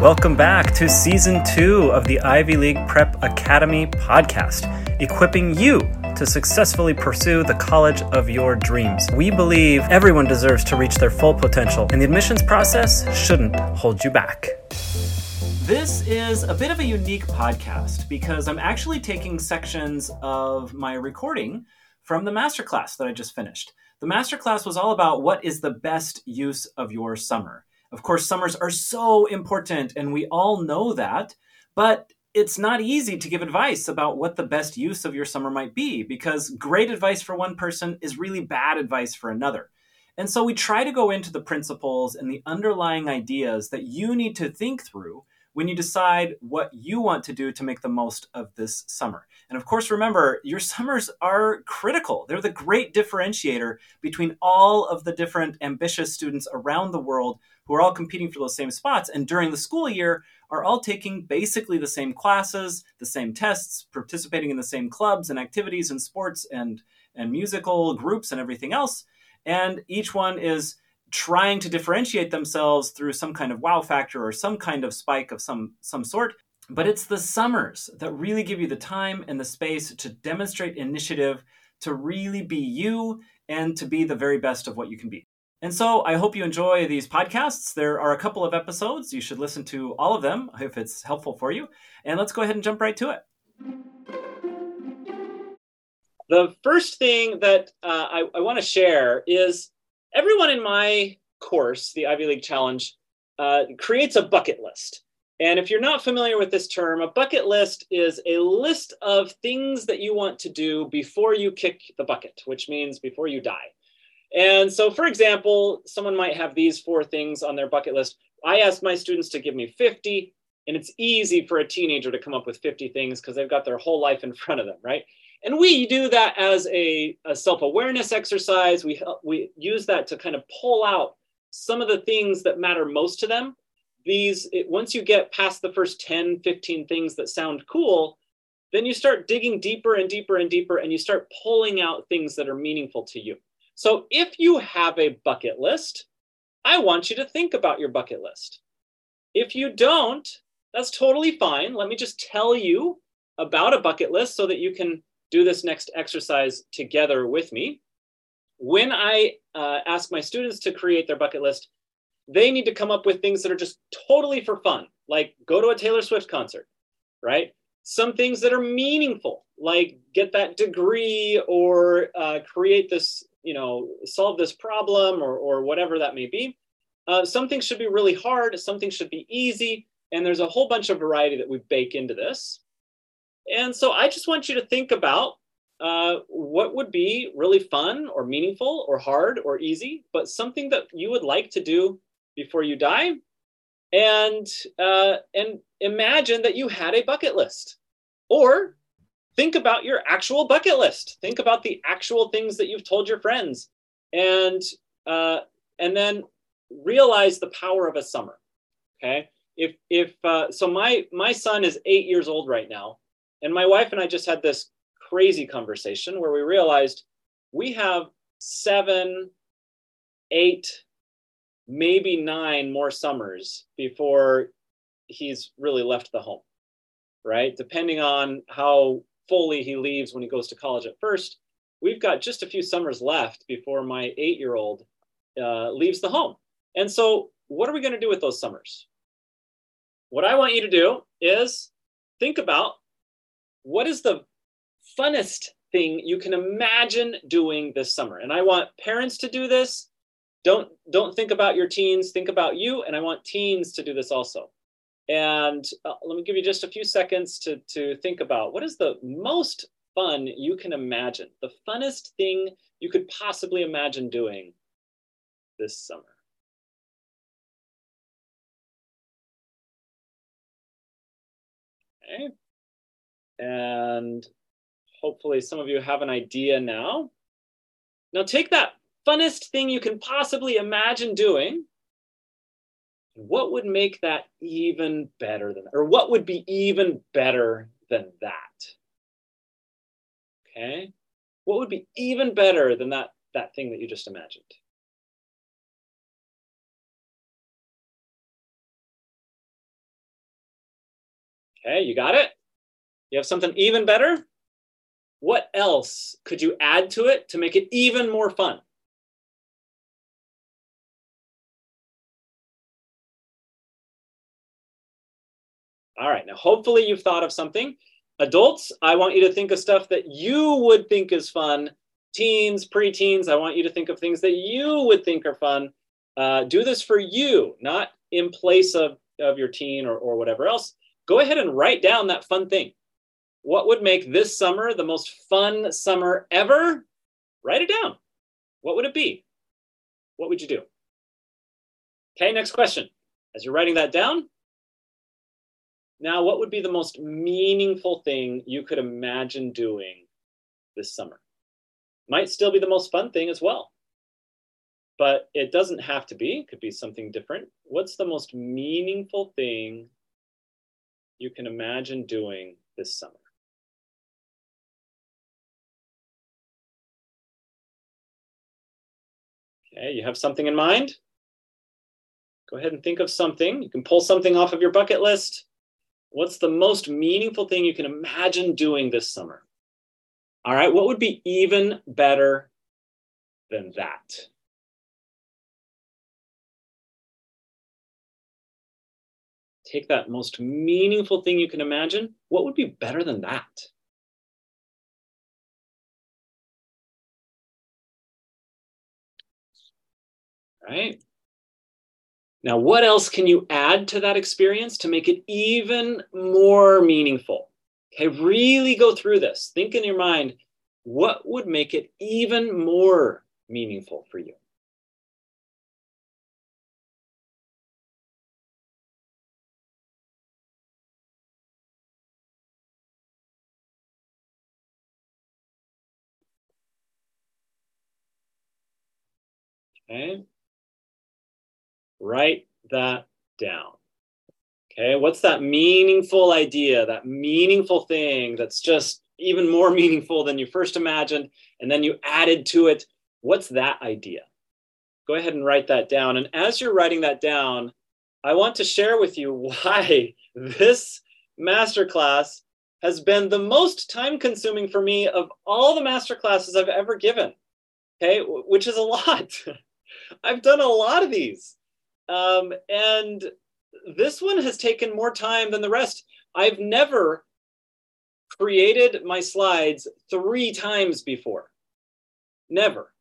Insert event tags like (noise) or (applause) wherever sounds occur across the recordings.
Welcome back to season two of the Ivy League Prep Academy podcast, equipping you to successfully pursue the college of your dreams. We believe everyone deserves to reach their full potential, and the admissions process shouldn't hold you back. This is a bit of a unique podcast because I'm actually taking sections of my recording from the masterclass that I just finished. The masterclass was all about what is the best use of your summer. Of course, summers are so important, and we all know that, but it's not easy to give advice about what the best use of your summer might be because great advice for one person is really bad advice for another. And so we try to go into the principles and the underlying ideas that you need to think through when you decide what you want to do to make the most of this summer. And of course, remember, your summers are critical. They're the great differentiator between all of the different ambitious students around the world who are all competing for those same spots. And during the school year, are all taking basically the same classes, the same tests, participating in the same clubs and activities and sports and, and musical groups and everything else. And each one is trying to differentiate themselves through some kind of wow factor or some kind of spike of some, some sort. But it's the summers that really give you the time and the space to demonstrate initiative, to really be you, and to be the very best of what you can be. And so I hope you enjoy these podcasts. There are a couple of episodes. You should listen to all of them if it's helpful for you. And let's go ahead and jump right to it. The first thing that uh, I, I want to share is everyone in my course, the Ivy League Challenge, uh, creates a bucket list. And if you're not familiar with this term, a bucket list is a list of things that you want to do before you kick the bucket, which means before you die. And so, for example, someone might have these four things on their bucket list. I asked my students to give me 50, and it's easy for a teenager to come up with 50 things because they've got their whole life in (laughs) front of them, right? And we do that as a, a self awareness exercise. We, we use that to kind of pull out some of the things that matter most to them. These, it, once you get past the first 10, 15 things that sound cool, then you start digging deeper and deeper and deeper, and you start pulling out things that are meaningful to you. So if you have a bucket list, I want you to think about your bucket list. If you don't, that's totally fine. Let me just tell you about a bucket list so that you can do this next exercise together with me. When I uh, ask my students to create their bucket list, they need to come up with things that are just totally for fun, like go to a Taylor Swift concert, right? Some things that are meaningful, like get that degree or uh, create this you know, solve this problem or, or whatever that may be. Uh, some things should be really hard, some things should be easy, and there's a whole bunch of variety that we bake into this. And so I just want you to think about uh, what would be really fun or meaningful or hard or easy, but something that you would like to do before you die. And, uh, and imagine that you had a bucket list. Or think about your actual bucket list. Think about the actual things that you've told your friends, and uh, and then realize the power of a summer. Okay, if if uh, so, my my son is eight years old right now, and my wife and I just had this crazy conversation where we realized we have seven, eight, maybe nine more summers before he's really left the home right? Depending on how fully he leaves when he goes to college at first. We've got just a few summers left before my eight year old uh, leaves the home. And so, what are we going to do with those summers? What I want you to do is think about what is the funnest thing you can imagine doing this summer. And I want parents to do this. Don't don't think about your teens, think about you and I want teens to do this also. And uh, let me give you just a few seconds to, to think about what is the most fun you can imagine, the funnest thing you could possibly imagine doing this summer. Okay. And hopefully some of you have an idea now. Now take that funnest thing you can possibly imagine doing what would make that even better than, or what would be even better than that? Okay. What would be even better than that, that thing that you just imagined? Okay, you got it? You have something even better? What else could you add to it to make it even more fun? All right, now hopefully you've thought of something. Adults, I want you to think of stuff that you would think is fun. Teens, preteens, I want you to think of things that you would think are fun. Uh, do this for you, not in place of, of your teen or, or whatever else. Go ahead and write down that fun thing. What would make this summer the most fun summer ever? Write it down. What would it be? What would you do? Okay, next question. As you're writing that down, now what would be the most meaningful thing you could imagine doing this summer? Might still be the most fun thing as well. But it doesn't have to be, it could be something different. What's the most meaningful thing you can imagine doing this summer? Okay, you have something in mind? Go ahead and think of something. You can pull something off of your bucket list. What's the most meaningful thing you can imagine doing this summer? All right, what would be even better than that? Take that most meaningful thing you can imagine. What would be better than that? Right? Now, what else can you add to that experience to make it even more meaningful? Okay, really go through this. Think in your mind, what would make it even more meaningful for you? Okay. Write that down. Okay, what's that meaningful idea, that meaningful thing that's just even more (laughs) meaningful than you first imagined, and then you added to it? What's that idea? Go ahead and write that down. And as you're writing that down, I want to share with you (laughs) why this masterclass has been the most time consuming for me of all the masterclasses I've ever given. Okay, which is a lot. (laughs) I've done a lot of these. Um, and this one has taken more time than the rest. I've never created my slides three times before. Never.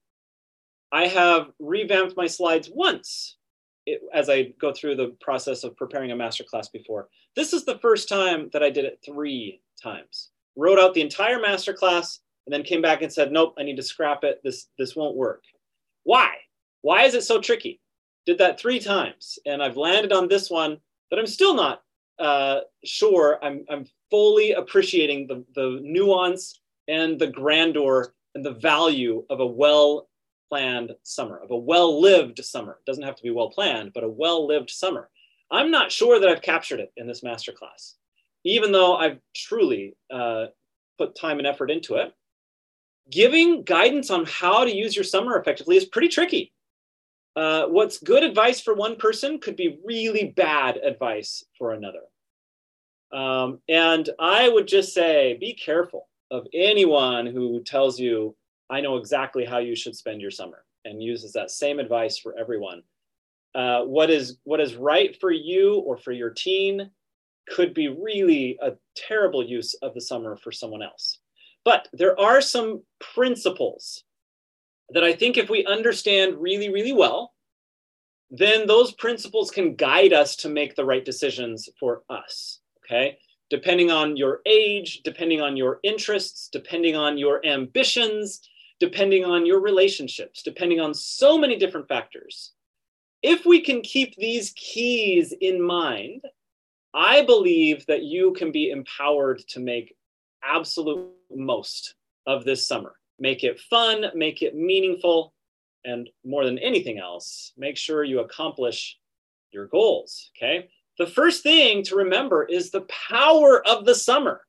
I have revamped my slides once it, as I go through the process of preparing a masterclass before. This is the first time that I did it three times. Wrote out the entire masterclass and then came back and said, nope, I need to scrap it. This, this won't work. Why? Why is it so tricky? Did that three times and I've landed on this one, but I'm still not uh, sure I'm, I'm fully appreciating the, the nuance and the grandeur and the value of a well planned summer, of a well lived summer. It doesn't have to be well planned, but a well lived summer. I'm not sure that I've captured it in this masterclass, even though I've truly uh, put time and effort into it. Giving guidance on how to use your summer effectively is pretty tricky. Uh, what's good advice for one person could be really bad advice for another. Um, and I would just say be careful of anyone who tells you, I know exactly how you should spend your summer and uses that same advice for everyone. Uh, what is what is right for you or for your teen could be really a terrible use of the summer for someone else. But there are some principles that I think if we understand really, really well, then those principles can guide us to make the right decisions for us. Okay. Depending on your age, depending on your interests, depending on your ambitions, depending on your relationships, depending on so many different factors. If we can keep these keys in mind, I believe that you can be empowered to make absolute most of this summer make it fun, make it meaningful, and more than anything else, make sure you accomplish your goals. Okay. The first thing to remember is the power of the summer.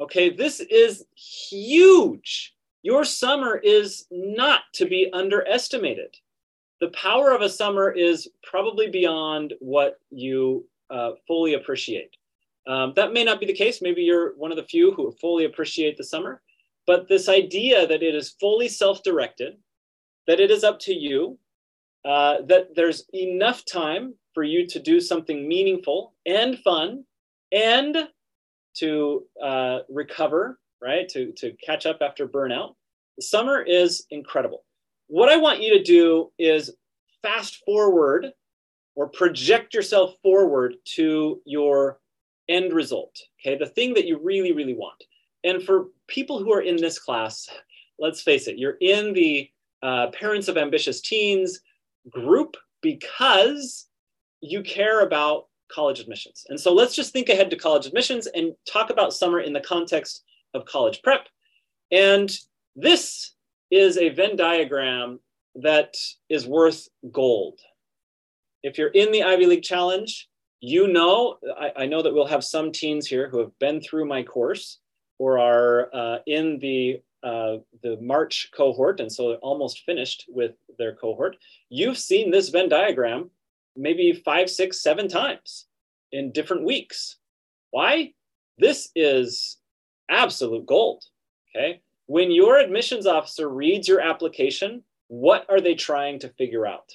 Okay. This is huge. Your summer is not to be underestimated. The power of a summer is probably beyond what you uh, fully appreciate. Um, that may not be the case. Maybe you're one of the few who fully appreciate the summer. But this idea that it is fully self directed, that it is up to you, uh, that there's enough time for you to do something meaningful and fun and to uh, recover, right? To, to catch up after burnout. Summer is incredible. What I want you to do is fast forward or project yourself forward to your end result, okay? The thing that you really, really want. And for people who are in this class, let's face it, you're in the uh, Parents of Ambitious Teens group because you care about college admissions. And so let's just think ahead to college admissions and talk about summer in the context of college prep. And this is a Venn diagram that is worth gold. If you're in the Ivy League Challenge, you know, I, I know that we'll have some teens here who have been through my course or are uh, in the uh, the March cohort, and so almost finished with their cohort. You've seen this Venn diagram maybe five, six, seven times in different weeks. Why? This is absolute gold. Okay. When your admissions officer reads your application, what are they trying to figure out?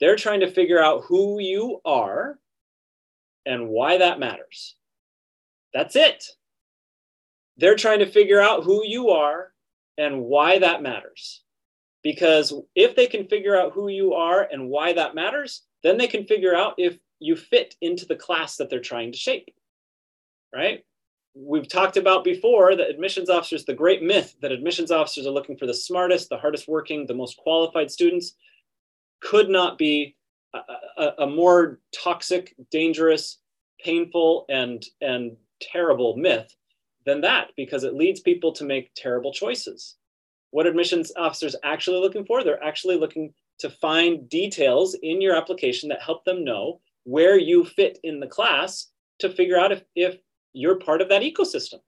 They're trying to figure out who you are and why that matters. That's it. They're trying to figure out who you are and why that matters. Because if they can figure out who you are and why that matters, then they can figure out if you fit into the class that they're trying to shape. Right? We've talked about before that admissions officers, the great myth that admissions officers are looking for the smartest, the hardest working, the most qualified students could not be a, a, a more toxic, dangerous, painful, and, and terrible myth than that because it leads people to make terrible choices. What admissions officers actually looking for? They're actually looking to find details in your application that help them know where you fit in the class to figure out if, if you're part of that ecosystem.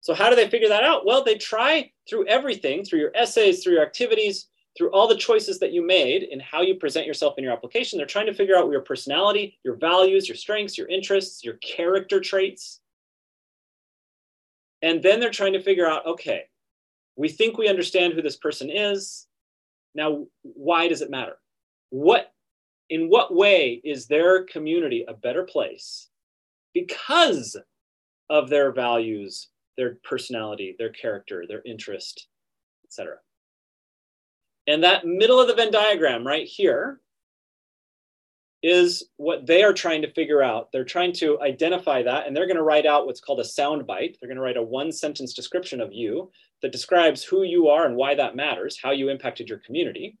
So, how do they figure that out? Well, they try through everything, through your essays, through your activities, through all the choices that you made in how you present yourself in your application. They're trying to figure out your personality, your values, your strengths, your interests, your character traits. And then they're trying to figure out okay, we think we understand who this person is. Now, why does it matter? What, in what way is their community a better place because of their values, their personality, their character, their interest, etc. And that middle of the Venn diagram right here is what they are trying to figure out. They're trying to identify that, and they're going to write out what's called a sound bite. They're going to write a one sentence description of you that describes who you are and why that matters, how you impacted your community.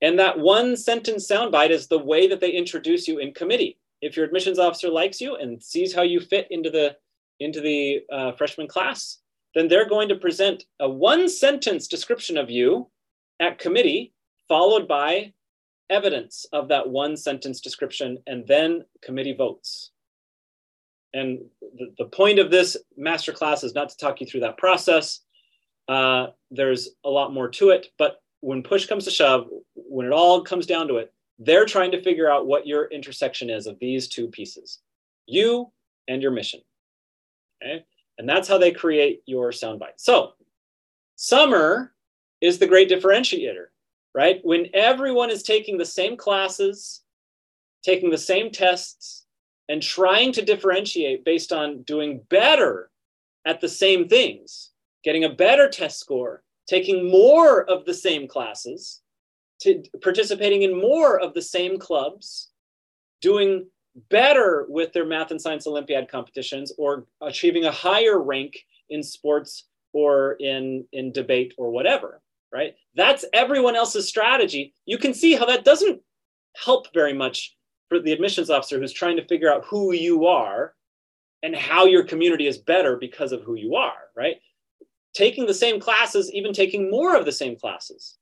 And that one sentence soundbite is the way that they introduce you in committee. If your admissions officer likes you and sees how you fit into the into the uh, freshman class, then they're going to present a one sentence description of you at committee, followed by evidence of that one sentence description and then committee votes. And the, the point of this master class is not to talk you through that process. Uh, there's a lot more to it, but when push comes to shove, when it all comes down to it, they're trying to figure out what your intersection is of these two pieces, you and your mission. Okay? And that's how they create your soundbite. So, summer is the great differentiator right? When everyone is taking the same classes, taking the same tests, and trying to differentiate based on doing better at the same things, getting a better test score, taking more of the same classes, participating in more of the same clubs, doing better with their math and science Olympiad competitions, or achieving a higher rank in sports or in, in debate or whatever right? That's everyone else's strategy. You can see how that doesn't help very much for the admissions officer who's trying to figure out who you are and how your community is better because of who you are, right? Taking the same classes, even taking more of the same classes,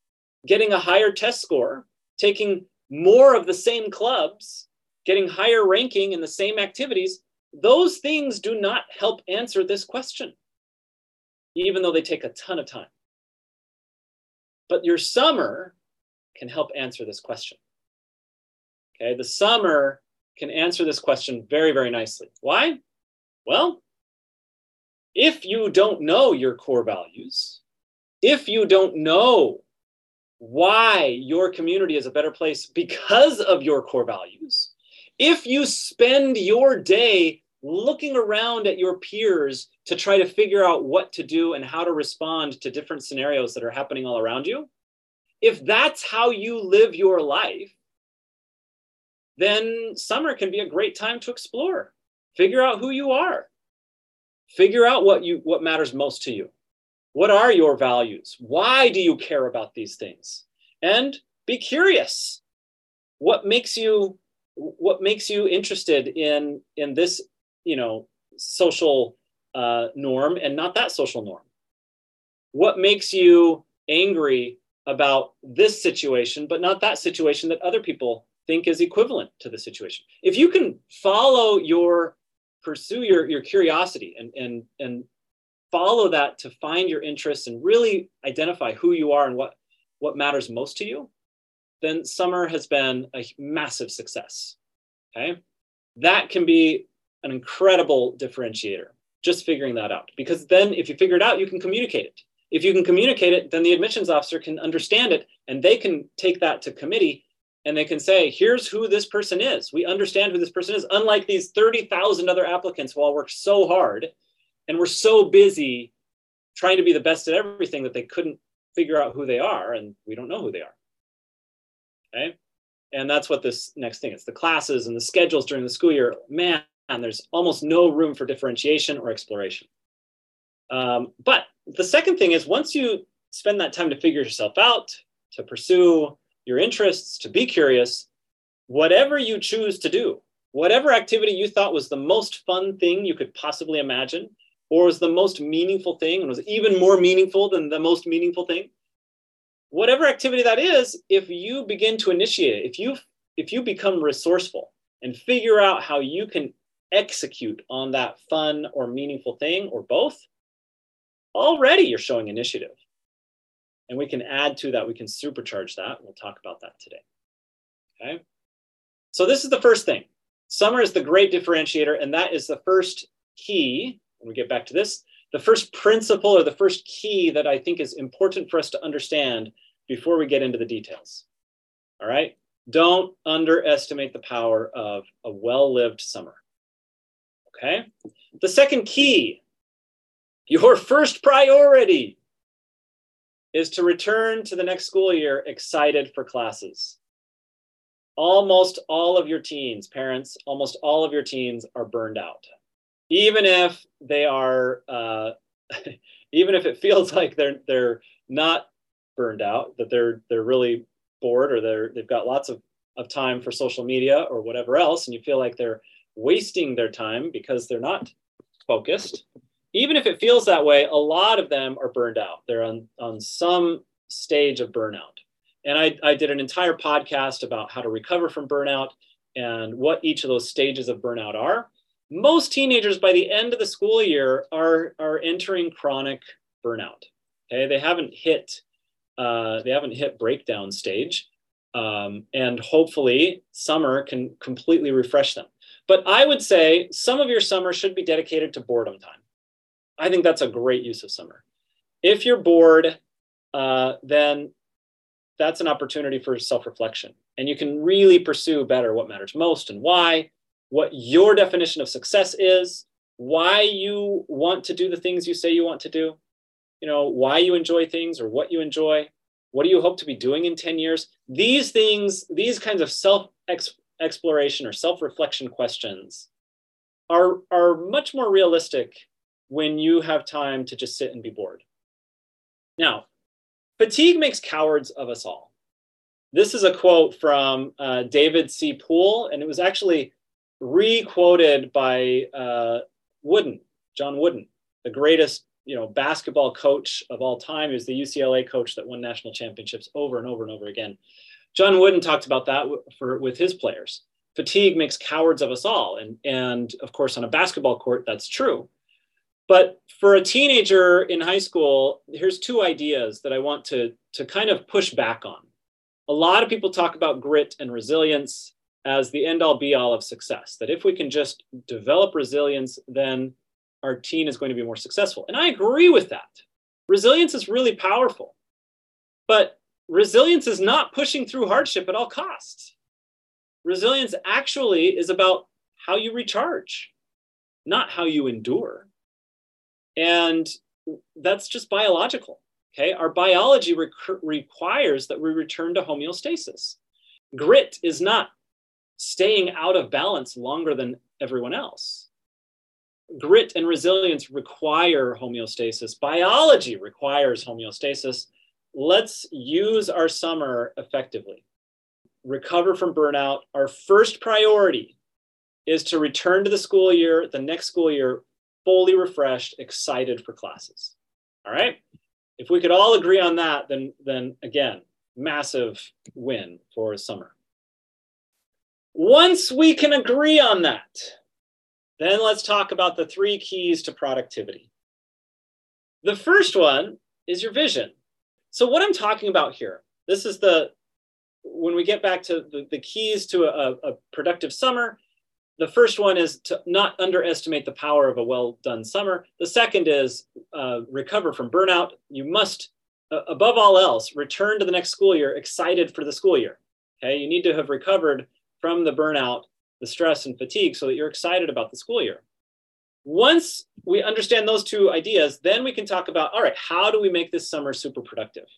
getting a higher test score, taking more of the same clubs, getting higher ranking in the same activities, those things do not help answer this question, even though they take a ton of time. But your summer can help answer this question. Okay, the summer can answer this question very, very nicely. Why? Well, if you don't know your core values, if you don't know why your community is a better place because of your core values, if you spend your day looking around at your peers to try to figure out what to do and how to respond to different scenarios that are happening all around you, if that's how you live your life, then summer can be a great time to explore. Figure out who you are. Figure out what you what matters most to you. What are your values? Why do you care about these things? And be curious. What makes you what makes you interested in in this, you know, social uh, norm and not that social norm? What makes you angry about this situation, but not that situation that other people think is equivalent to the situation. If you can follow your pursue your, your curiosity and, and, and follow that to find your interests and really identify who you are and what, what matters most to you, then summer has been a massive success. Okay. That can be an incredible differentiator, just figuring that out. Because then if you figure it out, you can communicate it. If you can communicate it, then the admissions officer can understand it and they can take that to committee and they can say, here's who this person is. We understand who this person is, unlike these 30,000 other applicants who all work so hard and we're so busy trying to be the best at everything that they couldn't figure out who they are, and we don't know who they are. Okay. And that's what this next thing is the classes and the schedules during the school year. Man, there's almost no room for differentiation or exploration. Um, but the second thing is once you spend that time to figure yourself out, to pursue your interests, to be curious, whatever you choose to do, whatever activity you thought was the most fun thing you could possibly imagine, or was the most meaningful thing and was even more meaningful than the most meaningful thing, whatever activity that is, if you begin to initiate it, if you if you become resourceful and figure out how you can execute on that fun or meaningful thing or both, already you're showing initiative. And we can add to that, we can supercharge that. We'll talk about that today. Okay. So this is the first thing. Summer is the great differentiator, and that is the first key. When we get back to this, the first principle or the first key that I think is important for us to understand before we get into the details. All right. Don't underestimate the power of a well lived summer. Okay. The second key, your first priority is to return to the next school year excited for classes. Almost all of your teens, parents, almost all of your teens are burned out. Even if they are, uh, (laughs) even if it feels like they're they're not burned out, that they're they're really bored or they're they've got lots of, of time for social media or whatever else, and you feel like they're wasting their time because they're not focused even if it feels that way, a lot of them are burned out. They're on, on some stage of burnout. And I, I did an entire podcast about how to recover from burnout and what each of those stages of burnout are. Most teenagers by the end of the school year are, are entering chronic burnout. Okay, they haven't hit uh, they haven't hit breakdown stage, um, and hopefully summer can completely refresh them. But I would say some of your summer should be dedicated to boredom time. I think that's a great use of summer. If you're bored, uh, then that's an opportunity for self reflection. And you can really pursue better what matters most and why, what your definition of success is, why you want to do the things you say you want to do, you know, why you enjoy things or what you enjoy. What do you hope to be doing in 10 years? These things, these kinds of self exploration or self reflection questions are, are much more realistic when you have time to just sit and be bored. Now, fatigue makes cowards of us all. This is a quote from uh, David C. Poole, and it was actually re-quoted by uh, Wooden, John Wooden, the greatest you know basketball coach of all time. Was the UCLA coach that won national championships over and over and over again. John Wooden talked about that for with his players. Fatigue makes cowards of us all, and and of course on a basketball court that's true. But for a teenager in high school, here's two ideas that I want to, to kind of push back on. A lot of people talk about grit and resilience. as the end all be all of success. That if we can just develop resilience, then our teen is going to be more successful. And I agree with that. Resilience is really powerful. But resilience is not pushing through hardship at all costs. Resilience actually is about how you recharge, not how you endure. And that's just biological. Okay, our biology rec- requires that we return to homeostasis. Grit is not staying out of balance longer than everyone else. Grit and resilience require homeostasis. Biology requires homeostasis. Let's use our summer effectively. Recover from burnout. Our first priority is to return to the school year, the next school year, fully refreshed, excited for classes. All right? If we could all agree on that, then, then again, massive win for summer. Once we can agree on that, then let's talk about the three keys to productivity. The first one is your vision. So, what I'm talking about here, this is the, when we get back to the, the keys to a, a productive summer, the first one is to not underestimate the power of a well done summer. The second is uh, recover from burnout. You must, uh, above all else, return to the next school year excited for the school year. Okay, you need to have recovered from the burnout, the stress and fatigue, so that you're excited about the school year. Once we understand those two ideas, then we can talk about all right, how do we make this summer super productive?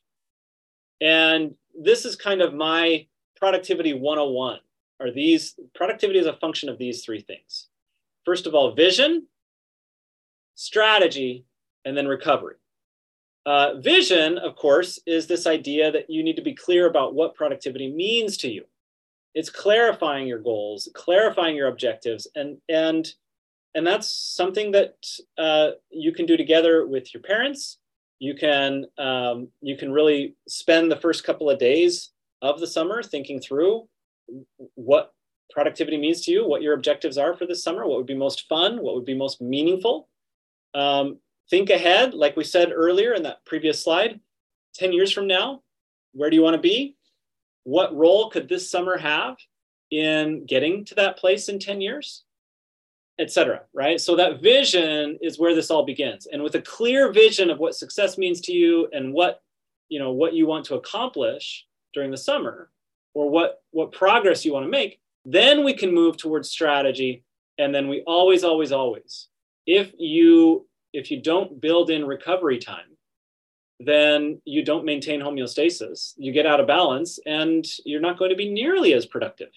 And this is kind of my productivity 101 are these productivity is a function of these three things. First of all, vision, strategy, and then recovery. Uh, vision, of course, is this idea that you need to be clear about what productivity means to you. It's clarifying your goals, clarifying your objectives, and and and that's something that uh, you can do together with your parents. You can um, you can really spend the first couple of days of the summer thinking through what productivity means to you, what your objectives are for this summer, what would be most fun, what would be most meaningful. Um, think ahead, like we said earlier in that previous slide 10 years from now, where do you want to be? What role could this summer have in getting to that place in 10 years? Etc. Right. So that vision is where this all begins. And with a clear vision of what success means to you and what you know what you want to accomplish during the summer, or what what progress you want to make then we can move towards strategy and then we always always always if you if you don't build in recovery time then you don't maintain homeostasis you get out of balance and you're not going to be nearly as productive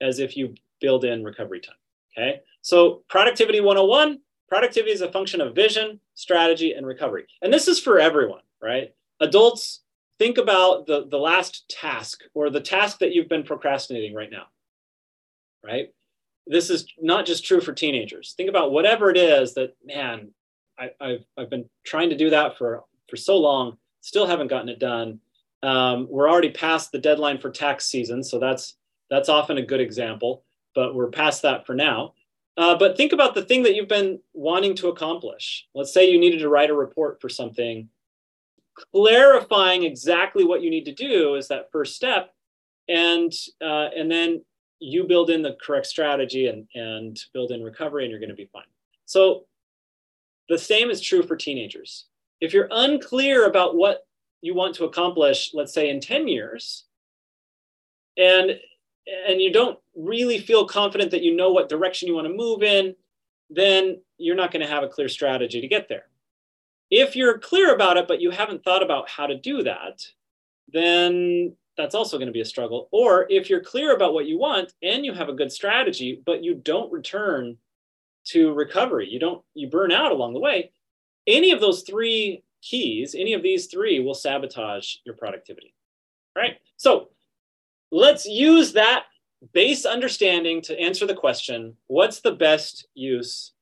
as if you build in recovery time okay so productivity 101 productivity is a function of vision strategy and recovery and this is for everyone right adults think about the, the last task or the task that you've been procrastinating right now, right? This is not just true for teenagers. Think about whatever it is that, man, I, have I've been trying to do that for, for so long, still haven't gotten it done. Um, we're already past the deadline for tax season, so that's, that's often a good example, but we're past that for now. Uh, but think about the thing that you've been wanting to accomplish. Let's say you needed to write a report for something clarifying exactly what you need to do is that first step and uh, and then you build in the correct strategy and and build in recovery and you're going to be fine so the same is true for teenagers if you're unclear about what you want to accomplish let's say in 10 years and and you don't really feel confident that you know what direction you want to move in then you're not going to have a clear strategy to get there if you're clear about it, but you haven't thought about how to do that, then that's also going to be a struggle. Or if you're clear about what you want and you have a good strategy, but you don't return to recovery, you don't, you burn out along the way, any of those three keys, any of these three will sabotage your productivity. All right. So let's use that base understanding to answer the question what's the best use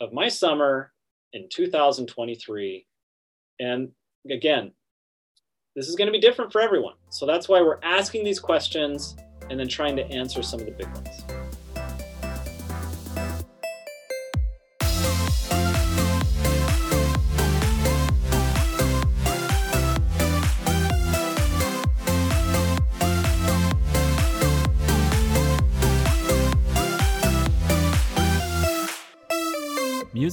of my summer in 2023. And again, this is going to be different for everyone. So that's why we're asking these questions and then trying to answer some of the big ones.